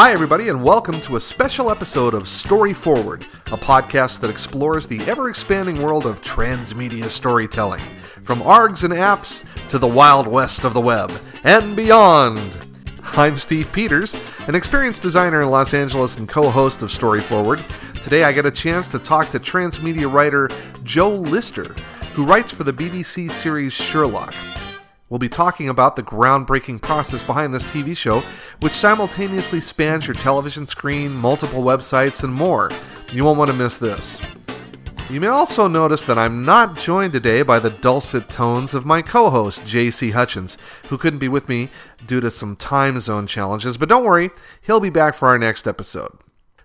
Hi, everybody, and welcome to a special episode of Story Forward, a podcast that explores the ever expanding world of transmedia storytelling, from ARGs and apps to the wild west of the web and beyond. I'm Steve Peters, an experienced designer in Los Angeles and co host of Story Forward. Today, I get a chance to talk to transmedia writer Joe Lidster, who writes for the BBC series Sherlock. We'll be talking about the groundbreaking process behind this TV show, which simultaneously spans your television screen, multiple websites, and more. You won't want to miss this. You may also notice that I'm not joined today by the dulcet tones of my co host, JC Hutchins, who couldn't be with me due to some time zone challenges, but don't worry, he'll be back for our next episode.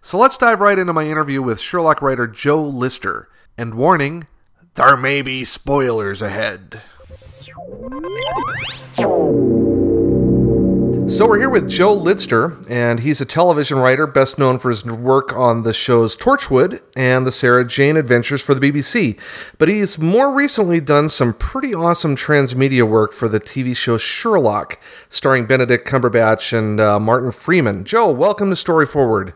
So let's dive right into my interview with Sherlock writer Joe Lidster. And warning, there may be spoilers ahead. So we're here with Joe Lidster, and he's a television writer best known for his work on the shows Torchwood and the Sarah Jane Adventures for the BBC. But he's more recently done some pretty awesome transmedia work for the TV show Sherlock, starring Benedict Cumberbatch and uh, Martin Freeman. Joe, welcome to Story Forward.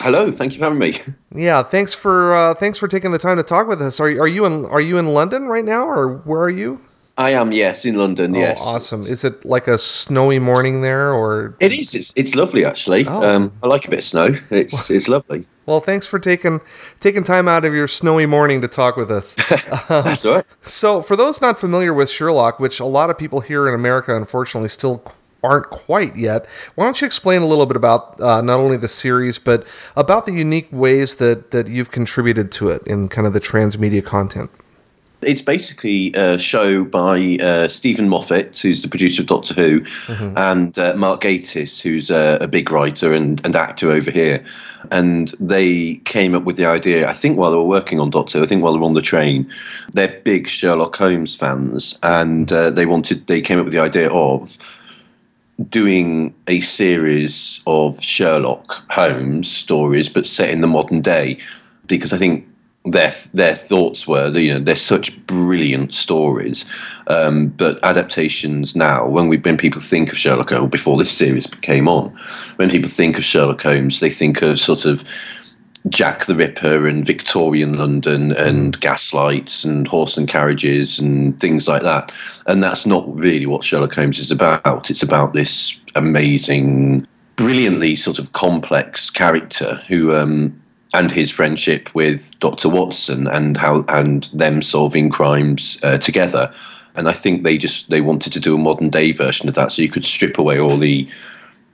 Hello, thank you for having me. Yeah, thanks for uh, thanks for taking the time to talk with us. Are you, are you in are you in London right now, or where are you? I am, yes, in London. Oh, yes, awesome. Is it like a snowy morning there, or it is. It's it's lovely actually. Oh. Um, I like a bit of snow. It's it's lovely. Well, thanks for taking taking time out of your snowy morning to talk with us. That's all right. so, for those not familiar with Sherlock, which a lot of people here in America unfortunately still aren't quite yet, why don't you explain a little bit about uh, not only the series but about the unique ways that that you've contributed to it in kind of the transmedia content? It's basically a show by uh, Steven Moffat, who's the producer of Doctor Who, and uh, Mark Gatiss, who's a, a big writer and, and actor over here. And they came up with the idea, I think, while they were working on Doctor Who, I think while they were on the train. They're big Sherlock Holmes fans, and uh, they wanted, they came up with the idea of doing a series of Sherlock Holmes stories, but set in the modern day, because I think their their thoughts were you know they're such brilliant stories, um, but adaptations now when we when people think of Sherlock Holmes before this series came on, when people think of Sherlock Holmes, they think of sort of Jack the Ripper and Victorian London and gaslights and horse and carriages and things like that. And that's not really what Sherlock Holmes is about. It's about this amazing, brilliantly sort of complex character who um, and his friendship with Dr. Watson and how and them solving crimes uh, together. And I think they just they wanted to do a modern day version of that, so you could strip away all the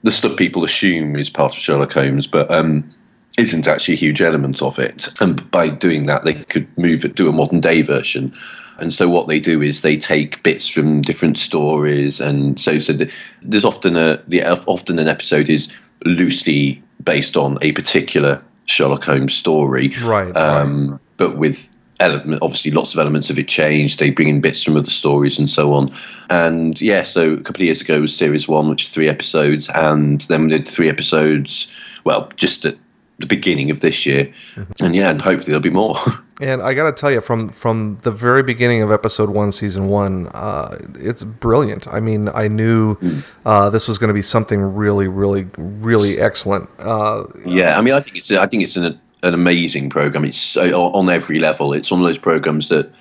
the stuff people assume is part of Sherlock Holmes, but um, isn't actually a huge element of it. And by doing that, they could move it do a modern day version. And so what they do is they take bits from different stories, and so so the, there's often a the often an episode is loosely based on a particular Sherlock Holmes story, Right, Um, But with element, obviously lots of elements of it changed. They bring in bits from other stories and so on. And yeah, so a couple of years ago was series one, which is three episodes, and then we did three episodes. Well, just at the beginning of this year, and yeah, and hopefully there'll be more. And I got to tell you, from from the very beginning of episode one, season one, uh, it's brilliant. I mean, I knew uh, this was going to be something really, really, really excellent. Uh, Yeah, I mean, I think it's I think it's an an amazing program. It's so on every level. It's one of those programs that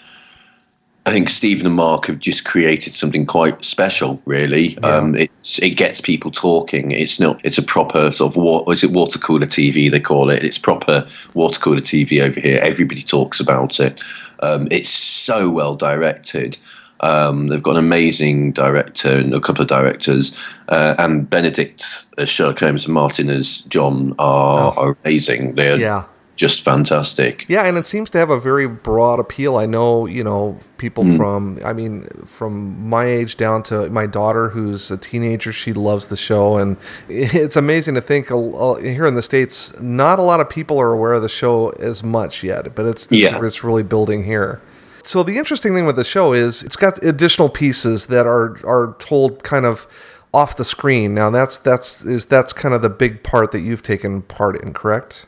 I think Steven and Mark have just created something quite special. Really, um, it's it gets people talking. It's not. It's a proper sort of what is it water cooler TV they call it. It's proper water cooler TV over here. Everybody talks about it. Um, it's so well directed. Um, they've got an amazing director and a couple of directors, uh, and Benedict as Sherlock Holmes and Martin as John are, are amazing. They're yeah. Just fantastic. Yeah, and it seems to have a very broad appeal. I know, you know, people from, I mean, from my age down to my daughter, who's a teenager, she loves the show. And it's amazing to think uh, uh, here in the States, not a lot of people are aware of the show as much yet, but it's, Yeah. it's really building here. So the interesting thing with the show is it's got additional pieces that are are told kind of off the screen. Now that's that's is that's kind of the big part that you've taken part in, correct?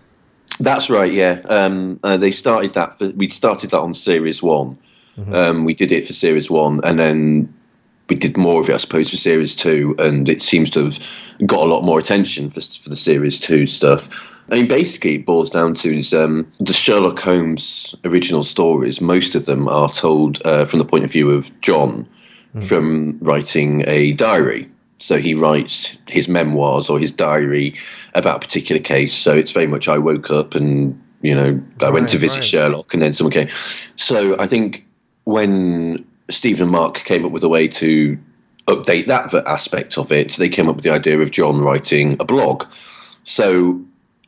That's right. Yeah, um, uh, they started that. For, we started that on series one. Um, we did it for series one, and then we did more of it, I suppose, for series two, and it seems to have got a lot more attention for, for the series two stuff. I mean, basically, it boils down to is um, the Sherlock Holmes original stories. Most of them are told uh, from the point of view of John, mm. from writing a diary. So he writes his memoirs or his diary about a particular case. So it's very much I woke up and you know I right, went to visit right. Sherlock, and then someone came. So I think when Steven and Mark came up with a way to update that aspect of it, they came up with the idea of John writing a blog. So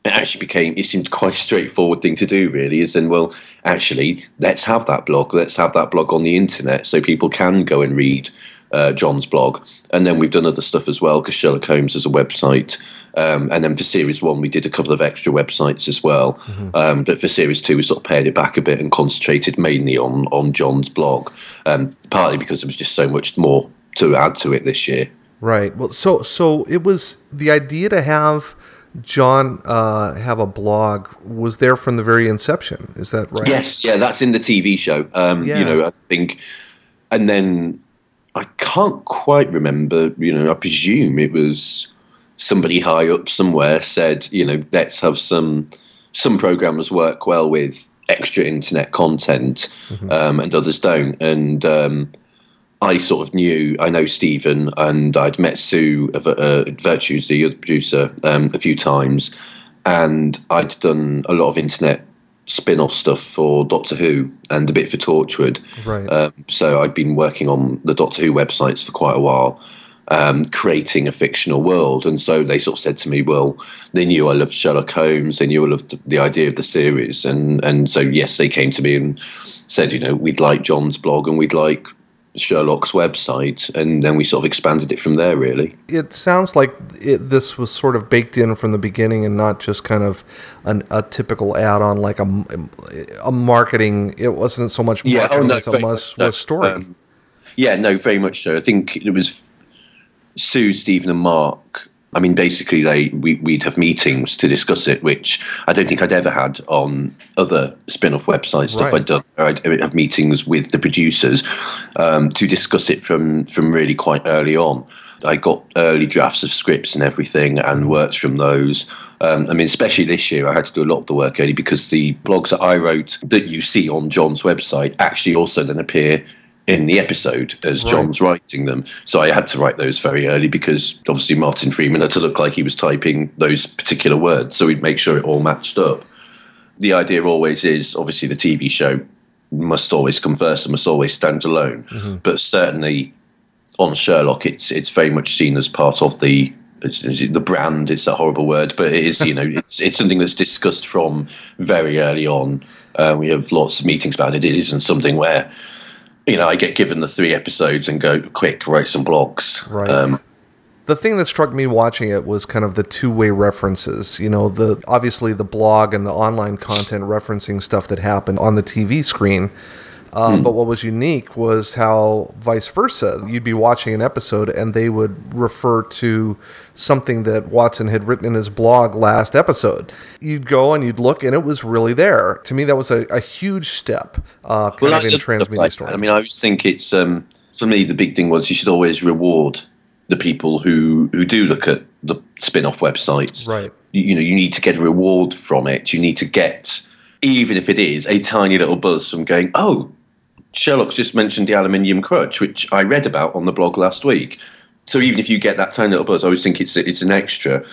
it actually became it seemed quite a straightforward thing to do really is then well actually let's have that blog let's have that blog on the internet so people can go and read uh, John's blog and then we've done other stuff as well because Sherlock Holmes has a website um, and then for series one we did a couple of extra websites as well mm-hmm. um, but for series two we sort of pared it back a bit and concentrated mainly on on John's blog um, partly because there was just so much more to add to it this year right well so so it was the idea to have John uh, have a blog was there from the very inception. Is that right? Yes, yeah, that's in the TV show. Um, yeah. You know, I think, and then I can't quite remember. You know, I presume it was somebody high up somewhere said, you know, let's have some some programmers work well with extra internet content, mm-hmm. um, and others don't, and um, I sort of knew, I know Steven, and I'd met Sue of uh, Virtues, the other producer, um, a few times, and I'd done a lot of internet spin-off stuff for Doctor Who and a bit for Torchwood. Right. Um, so I'd been working on the Doctor Who websites for quite a while, um, creating a fictional world. And so they sort of said to me, well, they knew I loved Sherlock Holmes, they knew I loved the idea of the series, and and so yes, they came to me and said, you know, we'd like John's blog and we'd like Sherlock's website, and then we sort of expanded it from there. Really, it sounds like it, this was sort of baked in from the beginning, and not just kind of an, a typical add-on, like a, a marketing. It wasn't so much marketing yeah, oh, no, as it was, no, story. Um, yeah, no, very much so. I think it was Sue, Steven, and Mark I mean, basically, they we, would have meetings to discuss it, which I don't think I'd ever had on other spin-off websites stuff right. I'd done. I'd have meetings with the producers um, to discuss it from from really quite early on. I got early drafts of scripts and everything, and worked from those. Um, I mean, especially this year, I had to do a lot of the work early because the blogs that I wrote that you see on John's website actually also then appear in the episode as right. John's writing them. So I had to write those very early because obviously Martin Freeman had to look like he was typing those particular words. So we'd make sure it all matched up. The idea always is obviously the TV show must always come first and must always stand alone. Mm-hmm. But certainly on Sherlock, it's it's very much seen as part of the the brand. It's a horrible word, but it is you know it's it's something that's discussed from very early on. Uh, we have lots of meetings about it. It isn't something where you know, I get given the three episodes and go quick, write some blogs. Right. Um, the thing that struck me watching it was kind of the two-way references. You know, the obviously the blog and the online content referencing stuff that happened on the TV screen, uh, mm. But what was unique was how vice versa. You'd be watching an episode and they would refer to something that Watson had written in his blog last episode. You'd go and you'd look and it was really there. To me, that was a, a huge step uh, kind well, of in transmedia like story. I mean, I always think it's, um, for me, the big thing was you should always reward the people who, who do look at the spin-off websites. Right. You, you know, you need to get a reward from it. You need to get even if it is a tiny little buzz from going, oh, Sherlock's just mentioned the aluminium crutch, which I read about on the blog last week. So even if you get that tiny little buzz, I always think it's it's an extra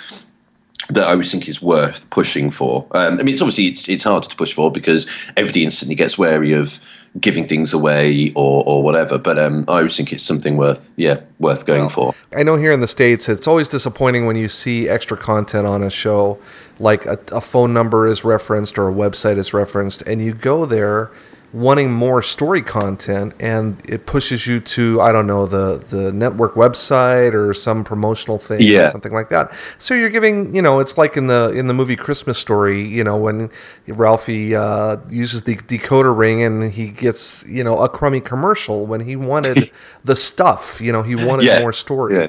that I always think is worth pushing for. Um, I mean, it's obviously it's, it's hard to push for because everybody instantly gets wary of giving things away or, or whatever. But um, I always think it's something worth yeah worth going well, for. I know here in the states, it's always disappointing when you see extra content on a show, like a, a phone number is referenced or a website is referenced, and you go there wanting more story content and it pushes you to I don't know the the network website or some promotional thing yeah. or something like that. So you're giving you know it's like in the in the movie Christmas Story you know when Ralphie uh, uses the decoder ring and he gets you know a crummy commercial when he wanted the stuff you know he wanted yeah. more story. Yeah.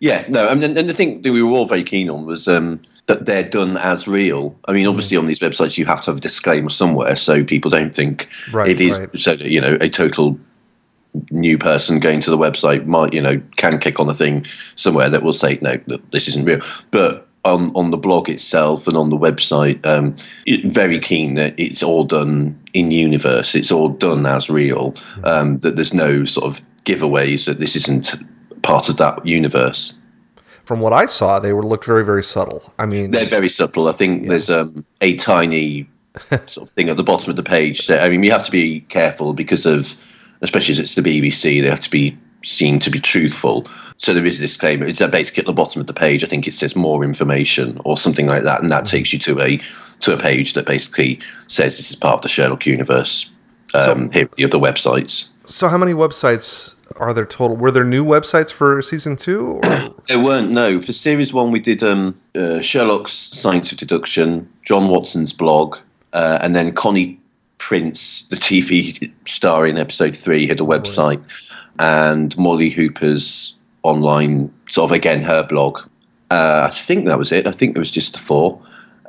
Yeah, no, and, and the thing that we were all very keen on was um, that they're done as real. I mean, obviously, mm. on these websites, you have to have a disclaimer somewhere so people don't think right, it is right. so you know a total new person going to the website might you know can click on a thing somewhere that will say no this isn't real but on, on the blog itself and on the website um, very keen that it's all done in universe it's all done as real um, that there's no sort of giveaways that this isn't part of that universe from what I saw, they were looked very, very subtle. I mean, they're very subtle. I think yeah. there's um, a tiny sort of thing at the bottom of the page. That, I mean, you have to be careful because of, especially as it's the BBC, they have to be seen to be truthful. So there is a disclaimer. It's basically at the bottom of the page. I think it says more information or something like that, and that mm-hmm. takes you to a to a page that basically says this is part of the Sherlock universe. Um, so, here are the websites. So, how many websites are there total? Were there new websites for season two? there weren't. No, for series one, we did um, uh, Sherlock's Science of Deduction, John Watson's blog, uh, and then Connie Prince, the TV star in episode three, had a website, and Molly Hooper's online sort of again her blog. Uh, I think that was it. I think there was just the four,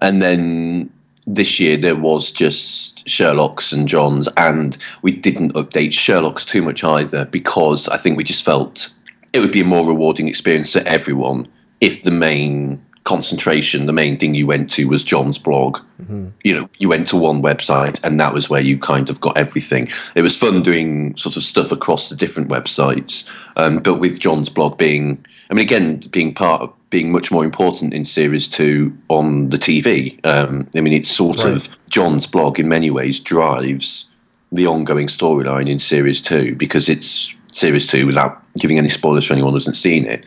and then this year there was just Sherlock's and John's, and we didn't update Sherlock's too much either because I think we just felt it would be a more rewarding experience for everyone if the main concentration, the main thing you went to was John's blog. Mm-hmm. You know, you went to one website and that was where you kind of got everything. It was fun doing sort of stuff across the different websites, um, but with John's blog being, I mean, again, being part of being much more important in series two on the TV. Um, I mean, it's sort right. of John's blog in many ways drives the ongoing storyline in series two because it's series two without giving any spoilers for anyone who hasn't seen it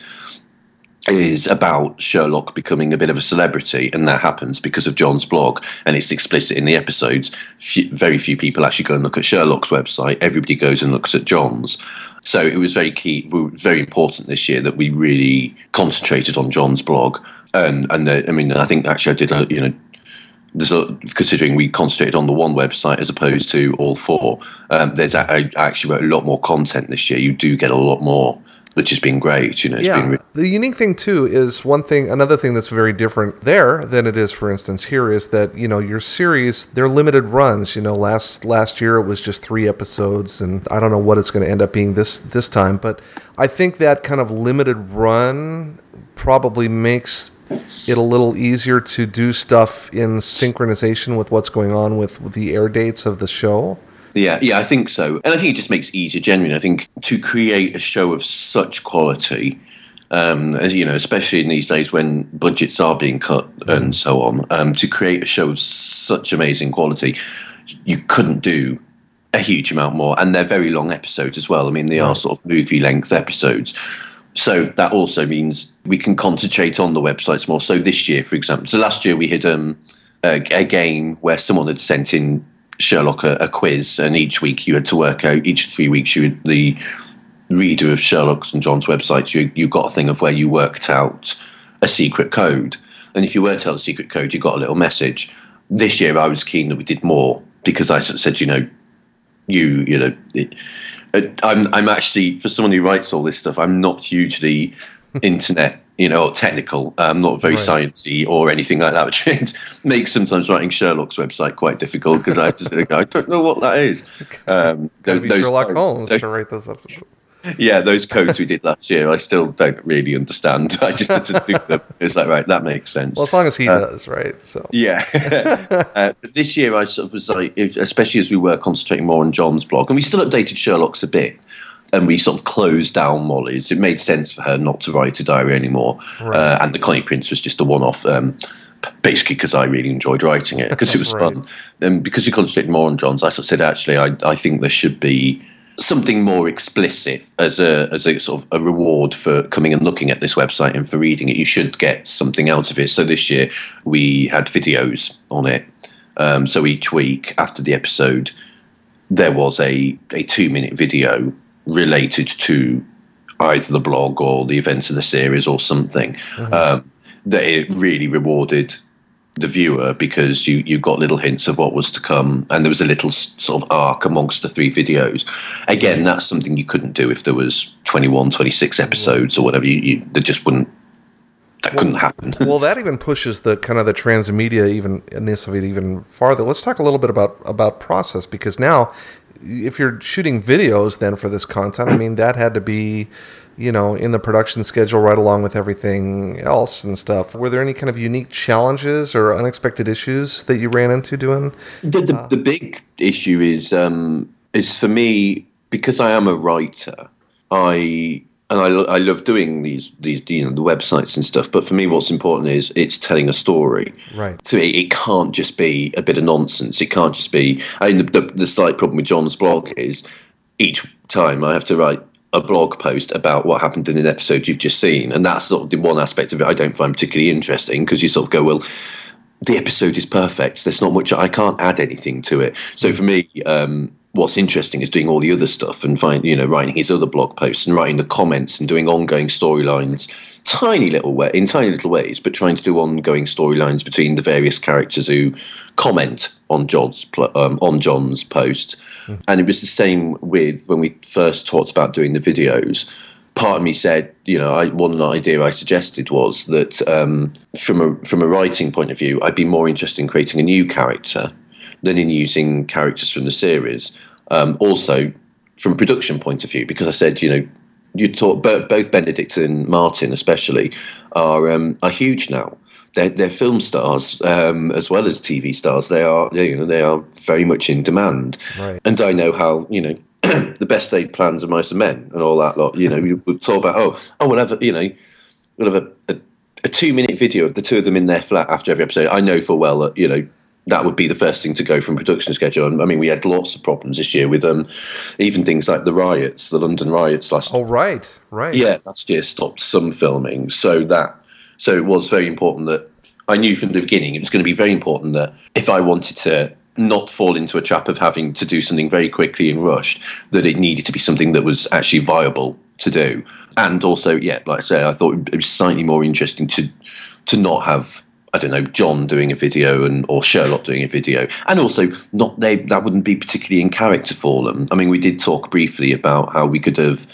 is about Sherlock becoming a bit of a celebrity, and that happens because of John's blog, and it's explicit in the episodes. Few, very few people actually go and look at Sherlock's website. Everybody goes and looks at John's. So it was very key, very important this year that we really concentrated on John's blog, and and the, I mean, I think actually I did, a, you know. A, considering we concentrated on the one website as opposed to all four, um, there's I actually wrote a lot more content this year. You do get a lot more which has been great. You know, yeah. Really- the unique thing too is one thing. Another thing that's very different there than it is, for instance, here is that you know your series they're limited runs. You know, last last year it was just three episodes, and I don't know what it's going to end up being this this time. But I think that kind of limited run probably makes it a little easier to do stuff in synchronization with what's going on with, with the air dates of the show. Yeah, yeah, I think so. And I think it just makes it easier, genuinely. I think to create a show of such quality, um, as you know, especially in these days when budgets are being cut and so on, um, to create a show of such amazing quality, you couldn't do a huge amount more. And they're very long episodes as well. I mean, they are sort of movie length episodes. So that also means we can concentrate on the websites more. So this year, for example, so last year we had um, a, a game where someone had sent in Sherlock a, a, quiz, and each week you had to work out. Each three weeks, you the reader of Sherlock's and John's websites, you you got a thing of where you worked out a secret code, and if you worked out a secret code, you got a little message. This year, I was keen that we did more because I said, you know, you you know, it, uh, I'm I'm actually for someone who writes all this stuff, I'm not hugely internet you know, technical, um, not very right. sciencey or anything like that, which makes sometimes writing Sherlock's website quite difficult because I have to say, I don't know what that is. Um, those, be Sherlock codes, Holmes those, to write those up. Yeah, those codes we did last year, I still don't really understand. I just had to do them. It's like, right, that makes sense. Well, as long as he uh, does, right? So yeah. uh, but this year, I sort of was like, if, especially as we were concentrating more on John's blog, and we still updated Sherlock's a bit and we sort of closed down Molly's. It made sense for her not to write a diary anymore, right. uh, and the Connie Prince was just a one-off. Um, basically, because I really enjoyed writing it because it was right. fun, and because you concentrated more on John's, I sort of said actually, I, I think there should be something more explicit as a as a sort of a reward for coming and looking at this website and for reading it. You should get something out of it. So this year we had videos on it. Um, so each week after the episode, there was a a two minute video related to either the blog or the events of the series or something. Mm-hmm. Um, that it really rewarded the viewer because you you got little hints of what was to come, and there was a little sort of arc amongst the three videos. Again, that's something you couldn't do if there was 21, 26 episodes or whatever. You, you they just wouldn't. That well, couldn't happen. well, that even pushes the kind of the transmedia even of it even farther. Let's talk a little bit about about process because now if you're shooting videos then for this content, I mean that had to be you know, in the production schedule right along with everything else and stuff. Were there any kind of unique challenges or unexpected issues that you ran into doing? The, the, uh, the big issue is um, is for me because I am a writer. I and I, I love doing these these you know the websites and stuff. But for me, what's important is it's telling a story. Right. So it, it can't just be a bit of nonsense. It can't just be. I mean, the, the, the slight problem with John's blog is each time I have to write a blog post about what happened in an episode you've just seen, and that's sort of the one aspect of it I don't find particularly interesting because you sort of go, well, the episode is perfect. There's not much I can't add anything to it. So for me, um, what's interesting is doing all the other stuff and find you know writing his other blog posts and writing the comments and doing ongoing storylines tiny little way in tiny little ways but trying to do ongoing storylines between the various characters who comment on John's um, on John's post mm. and it was the same with when we first talked about doing the videos part of me said, you know, I, one idea I suggested was that um, from a from a writing point of view, I'd be more interested in creating a new character than in using characters from the series. Um, also, from production point of view, because I said, you know, you talk both Benedict and Martin, especially, are um, are huge now. They're, they're film stars um, as well as TV stars. They are, you know, they are very much in demand. Right. And I know how, you know, the best laid plans of mice and men and all that lot. You know, we would talk about, oh, oh, we'll have, you know, we'll have a, a, a two minute video of the two of them in their flat after every episode. I know for well that, you know, that would be the first thing to go from production schedule. And I mean, we had lots of problems this year with um, even things like the riots, the London riots last. Oh right, right. Yeah, last year stopped some filming, so that so it was very important that I knew from the beginning it was going to be very important that if I wanted to not fall into a trap of having to do something very quickly and rushed, that it needed to be something that was actually viable to do, and also, yeah, like I say, I thought it was slightly more interesting to to not have I don't know, John doing a video and or Sherlock doing a video, and also not they that wouldn't be particularly in character for them. I mean, we did talk briefly about how we could have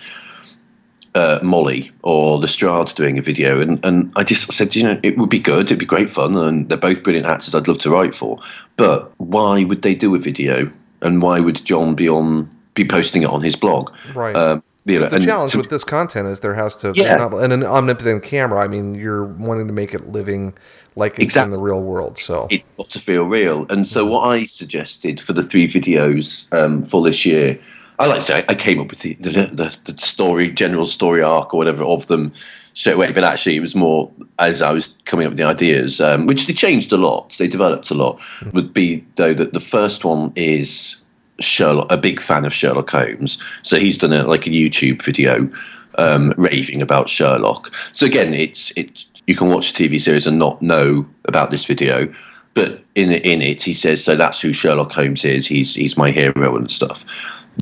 uh, Molly or Lestrade doing a video, and and I just said, you know, it would be good, it'd be great fun, and they're both brilliant actors. I'd love to write for, but why would they do a video, and why would John be on be posting it on his blog? Right. Um, you know, the challenge to, with this content is there has to yeah. not, and an omnipotent camera. I mean, you're wanting to make it living like it's exactly. in the real world. So it's got to feel real. And so, what I suggested for the three videos um, for this year, I like to say I came up with the, the, the, the story, general story arc or whatever of them straight away. But actually, it was more as I was coming up with the ideas, um, which they changed a lot. They developed a lot. Mm-hmm. Would be though that the first one is Sherlock, a big fan of Sherlock Holmes. So he's done a, like a YouTube video um, raving about Sherlock. So again, it's it's you can watch the TV series and not know about this video, but in in it he says so that's who Sherlock Holmes is. He's he's my hero and stuff.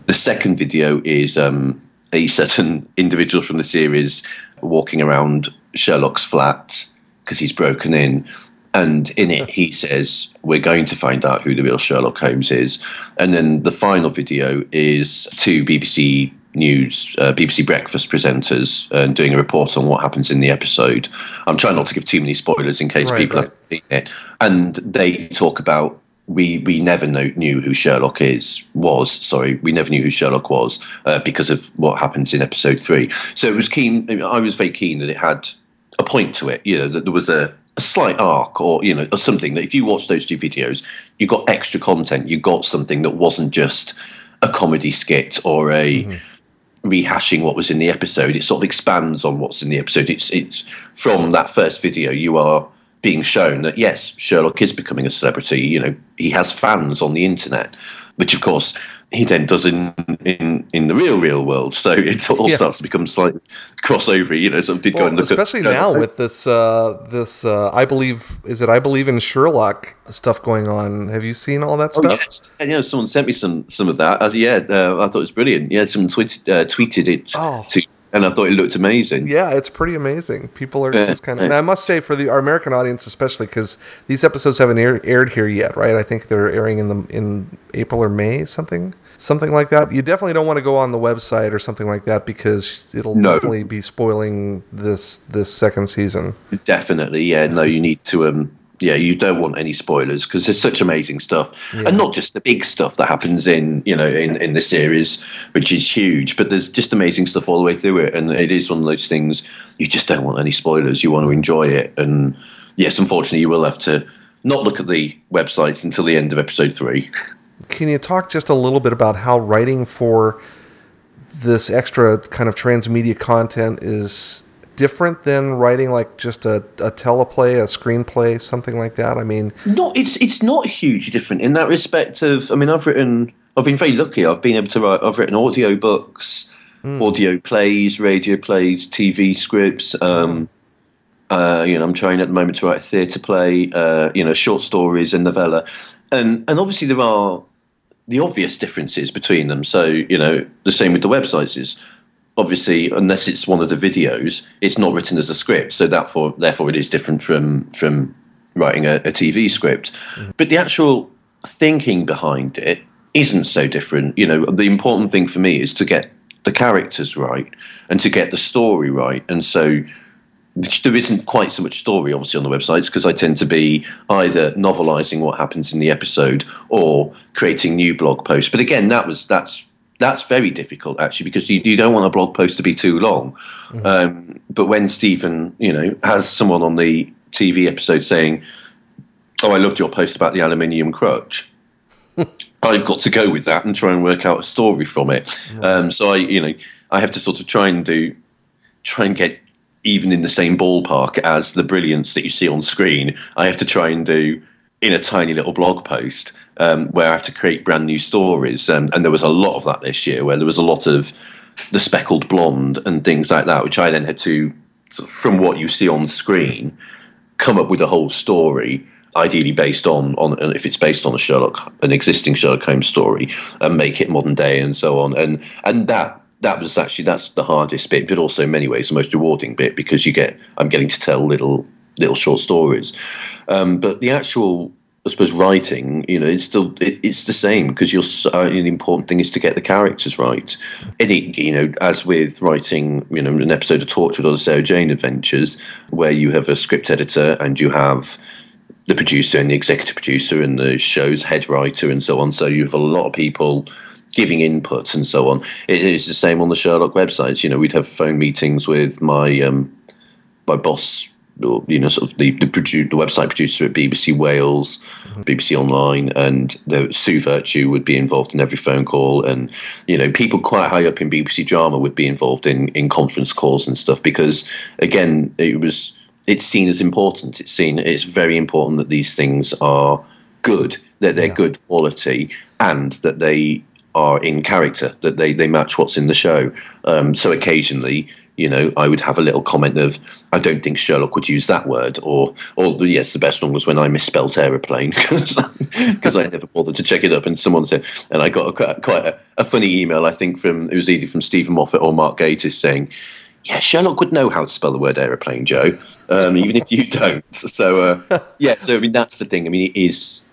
The second video is um, a certain individual from the series walking around Sherlock's flat because he's broken in and in it, he says, We're going to find out who the real Sherlock Holmes is. And then the final video is two BBC News, uh, BBC Breakfast presenters, and uh, doing a report on what happens in the episode. I'm trying not to give too many spoilers in case right, people right. haven't seen it. And they talk about we we never know, knew who Sherlock is was sorry we never knew who Sherlock was uh, because of what happens in episode three. So it was keen. I was very keen that it had a point to it. You know that there was a a slight arc or you know or something that if you watch those two videos you got extra content. You got something that wasn't just a comedy skit or a mm-hmm. rehashing what was in the episode. It sort of expands on what's in the episode. It's it's from that first video you are being shown that yes Sherlock is becoming a celebrity. You know he has fans on the internet which of course he then does in in in the real real world. So it all yeah. starts to become slightly crossover. You know, so did well, go and look especially at, now with this uh, this uh, I believe is it I believe in Sherlock stuff going on. Have you seen all that oh, stuff? Yes. And, you know, someone sent me some some of that. Uh, yeah, uh, I thought it was brilliant. Yeah, someone tweeted uh, tweeted it oh. to and I thought it looked amazing. Yeah, it's pretty amazing. People are just kind of. And I must say, for the our American audience, especially because these episodes haven't air, aired here yet, right? I think they're airing in the in April or May, something, something like that. You definitely don't want to go on the website or something like that because it'll no. definitely be spoiling this this second season. Definitely, yeah. No, you need to um yeah, you don't want any spoilers because there's such amazing stuff, yeah. and not just the big stuff that happens in you know in in the series, which is huge, but there's just amazing stuff all the way through it, and it is one of those things you just don't want any spoilers. You want to enjoy it, and yes, unfortunately, you will have to not look at the websites until the end of episode three. Can you talk just a little bit about how writing for this extra kind of transmedia content is different than writing like just a, a teleplay, a screenplay, something like that? I mean, no, it's it's not hugely different in that respect. Of I mean, I've written, I've been very lucky. I've been able to write. I've written audio books, mm. audio plays, radio plays, TV scripts. Um, uh, you know, I'm trying at the moment to write a theatre play. Uh, you know, short stories and novella, and and obviously there are the obvious differences between them. So you know, the same with the websites is obviously unless it's one of the videos, it's not written as a script. So therefore, therefore, it is different from from writing a, a TV script. Mm-hmm. But the actual thinking behind it isn't so different. You know, the important thing for me is to get the characters right and to get the story right. And so there isn't quite so much story, obviously, on the websites because I tend to be either novelizing what happens in the episode or creating new blog posts. But again, that was that's that's very difficult actually because you, you don't want a blog post to be too long. Mm-hmm. Um, but when Steven, you know, has someone on the TV episode saying, "Oh, I loved your post about the aluminium crutch," I've got to go with that and try and work out a story from it. Mm-hmm. Um, so I, you know, I have to sort of try and do, try and get even in the same ballpark as the brilliance that you see on screen. I have to try and do in a tiny little blog post um, where I have to create brand new stories. Um, and there was a lot of that this year, where there was a lot of the speckled blonde and things like that, which I then had to, sort of, from what you see on screen, come up with a whole story. Ideally, based on on if it's based on a Sherlock, an existing Sherlock Holmes story, and make it modern day and so on. And and that that was actually that's the hardest bit, but also in many ways the most rewarding bit because you get I'm getting to tell little little short stories. Um, but the actual I suppose writing, you know, it's still it, it's the same because you're uh, the important thing is to get the characters right. And It, you know, as with writing, you know, an episode of Torchwood or the Sarah Jane Adventures, where you have a script editor and you have the producer and the executive producer and the show's head writer and so on. So you have a lot of people giving inputs and so on. It is the same on the Sherlock websites. You know, we'd have phone meetings with my um, my boss or, you know, sort of the the, produ- the website producer at BBC Wales, mm-hmm. BBC Online, and the Sue Vertue would be involved in every phone call, and you know, people quite high up in BBC Drama would be involved in in conference calls and stuff because, again, it was it's seen as important. It's seen it's very important that these things are good, that they're yeah. good quality, and that they are in character, that they they match what's in the show. Um, so occasionally you know, I would have a little comment of, I don't think Sherlock would use that word, or, or yes, the best one was when I misspelt aeroplane because I never bothered to check it up. And someone said, and I got a, quite a, a, funny email, I think from it was either from Steven Moffat or Mark Gatiss saying, yeah, Sherlock would know how to spell the word aeroplane, Joe, um, even if you don't. So uh, yeah, so I mean that's the thing. I mean, it is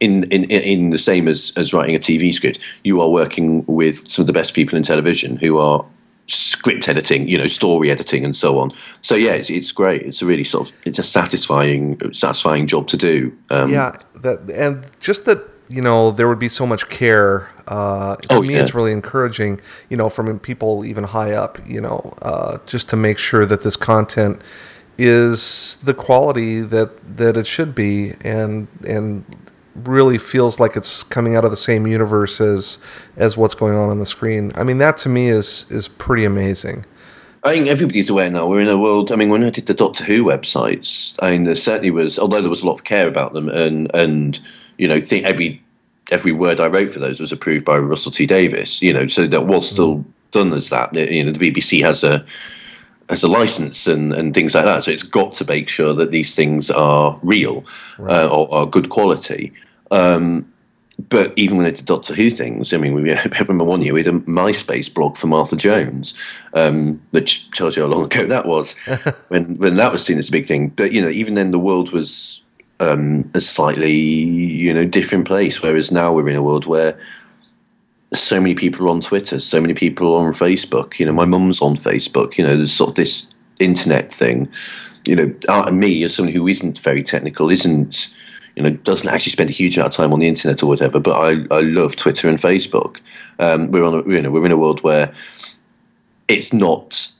in, in, in the same as, as writing a TV script, you are working with some of the best people in television who are script editing, you know, story editing, and so on. So yeah, it's, it's great. It's a really sort of it's a satisfying satisfying job to do. Um, yeah, that and just that you know there would be so much care. Uh, to oh, me, yeah. it's really encouraging. You know, from people even high up. You know, uh, just to make sure that this content is the quality that that it should be, and and really feels like it's coming out of the same universe as as what's going on on the screen. I mean, that to me is is pretty amazing. I think everybody's aware now. We're in a world. I mean, when I did the Doctor Who websites, I mean, there certainly was, although there was a lot of care about them, and and you know, think every every word I wrote for those was approved by Russell T Davies. You know, so that was still done as that. You know, the BBC has a as a license and, and things like that. So it's got to make sure that these things are real right. uh, or are good quality. Um, but even when they did Doctor Who things, I mean, we remember one year we had a MySpace blog for Martha Jones, um, which tells you how long ago that was when when that was seen as a big thing. But you know, even then, the world was um, a slightly you know different place. Whereas now we're in a world where so many people are on Twitter, so many people are on Facebook. You know, my mum's on Facebook. You know, there's sort of this internet thing you know, and me as someone who isn't very technical, isn't you know, doesn't actually spend a huge amount of time on the internet or whatever. But I, I love Twitter and Facebook. Um, we're on, a, you know, we're in a world where it's not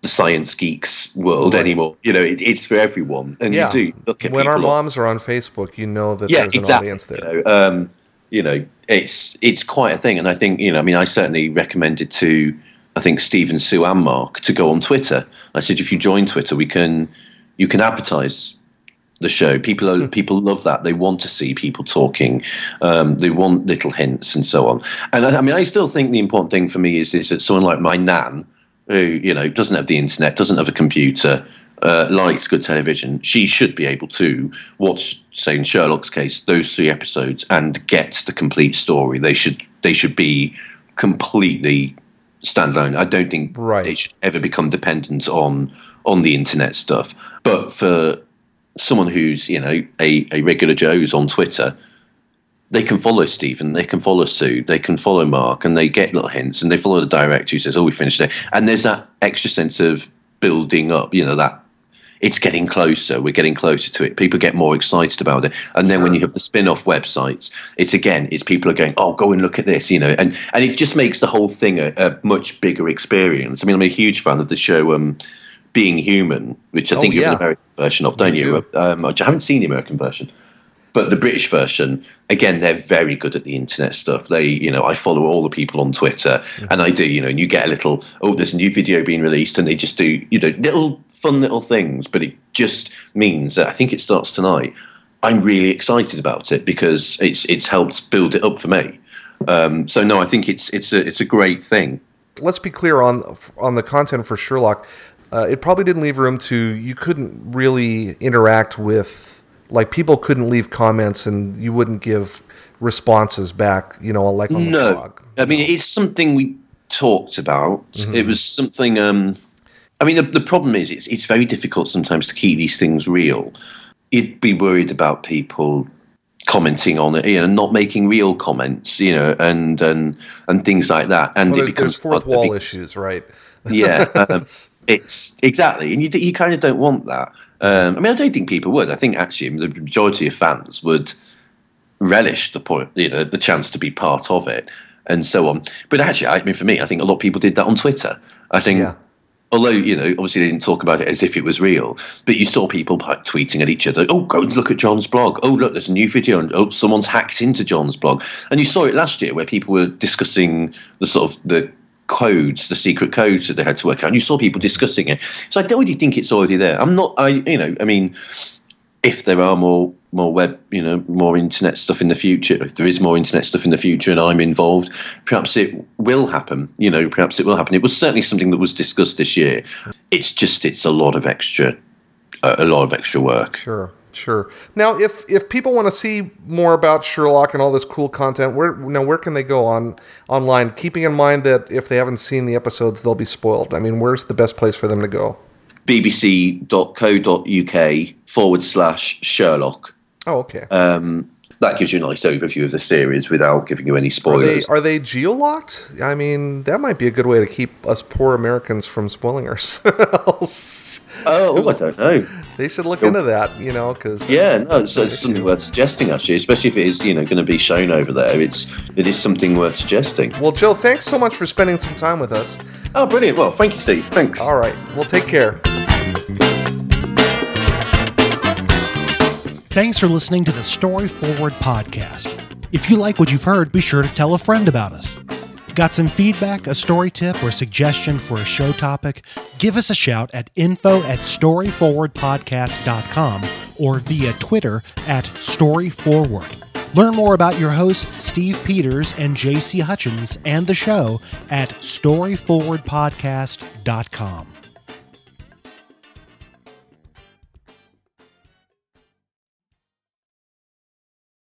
the science geeks world right. anymore. You know, it, it's for everyone, and yeah. you do look at when our moms on, are on Facebook. You know that yeah, there's an exactly. audience there. You know, um, you know, it's it's quite a thing, and I think you know, I mean, I certainly recommended to I think Steven, Sue, and Mark to go on Twitter. I said, if you join Twitter, we can you can advertise the show. People are, mm. people love that. They want to see people talking. Um, they want little hints and so on. And I, I, mean, I still think the important thing for me is, is that someone like my nan, who you know doesn't have the internet, doesn't have a computer, uh, likes good television, she should be able to watch, say in Sherlock's case, those three episodes and get the complete story. They should they should be completely standalone. I don't think right. they should ever become dependent on on the internet stuff. But for someone who's you know a, a regular Joe who's on Twitter, they can follow Steven, they can follow Sue, they can follow Mark, and they get little hints, and they follow the director who says, "Oh, we finished it," and there's that extra sense of building up. You know that it's getting closer. We're getting closer to it. People get more excited about it. And then when you have the spin-off websites, it's again, it's people are going, oh, go and look at this, you know, and and it just makes the whole thing a, a much bigger experience. I mean, I'm a huge fan of the show. Um, being Human, which I think oh, you have an American version of, don't you? Um, I haven't seen the American version, but the British version, again, they're very good at the internet stuff. They, you know, I follow all the people on Twitter, mm-hmm. and I do, you know, and you get a little, oh, there's a new video being released, and they just do, you know, little fun little things, but it just means that I think it starts tonight. I'm really excited about it because it's it's helped build it up for me. Um, so no, I think it's it's a it's a great thing. Let's be clear on on the content for Sherlock uh, it probably didn't leave room to you couldn't really interact with like people couldn't leave comments and you wouldn't give responses back you know like on no. the blog i mean it's something we talked about mm-hmm. it was something um i mean the, the problem is it's it's very difficult sometimes to keep these things real you'd be worried about people commenting on it, you know, not making real comments, you know, and and and things like that. And well, it becomes fourth wall issues, right? Yeah, um, it's exactly, and you you kind of don't want that. Um, I mean, I don't think people would. I think actually the majority of fans would relish the point, you know, the chance to be part of it and so on. But actually, I mean, for me, I think a lot of people did that on Twitter. I think. Yeah. Although you know, obviously they didn't talk about it as if it was real, but you saw people like, tweeting at each other. Oh, go and look at John's blog. Oh, look, there's a new video, and oh, someone's hacked into John's blog. And you saw it last year where people were discussing the sort of the codes, the secret codes that they had to work out. And you saw people discussing it. So I don't really think it's already there. I'm not. I you know. I mean, if there are more more web, you know, more internet stuff in the future, if there is more internet stuff in the future, and I'm involved, perhaps it will happen. You know, perhaps it will happen. It was certainly something that was discussed this year. It's just it's a lot of extra, a lot of extra work. Sure. Sure. Now, if if people want to see more about Sherlock and all this cool content, where now where can they go on online? Keeping in mind that if they haven't seen the episodes, they'll be spoiled. I mean, where's the best place for them to go? bbc.co.uk forward slash Sherlock. Oh, okay. Um, that gives you a nice overview of the series without giving you any spoilers. Are they, are they geolocked? I mean, that might be a good way to keep us poor Americans from spoiling ourselves. Oh, I don't know. They should look into that, you know, because yeah, no, it's, it's something worth suggesting actually, especially if it is, you know, going to be shown over there. It's it is something worth suggesting. Well, Joe, thanks so much for spending some time with us. Oh, brilliant! Well, thank you, Steve. Thanks. All right, well, take care. Thanks for listening to the Story Forward podcast. If you like what you've heard, be sure to tell a friend about us. Got some feedback, a story tip, or suggestion for a show topic? Give us a shout at info at storyforwardpodcast.com or via Twitter at storyforward. Learn more about your hosts, Steve Peters and JC Hutchins, and the show at storyforwardpodcast.com.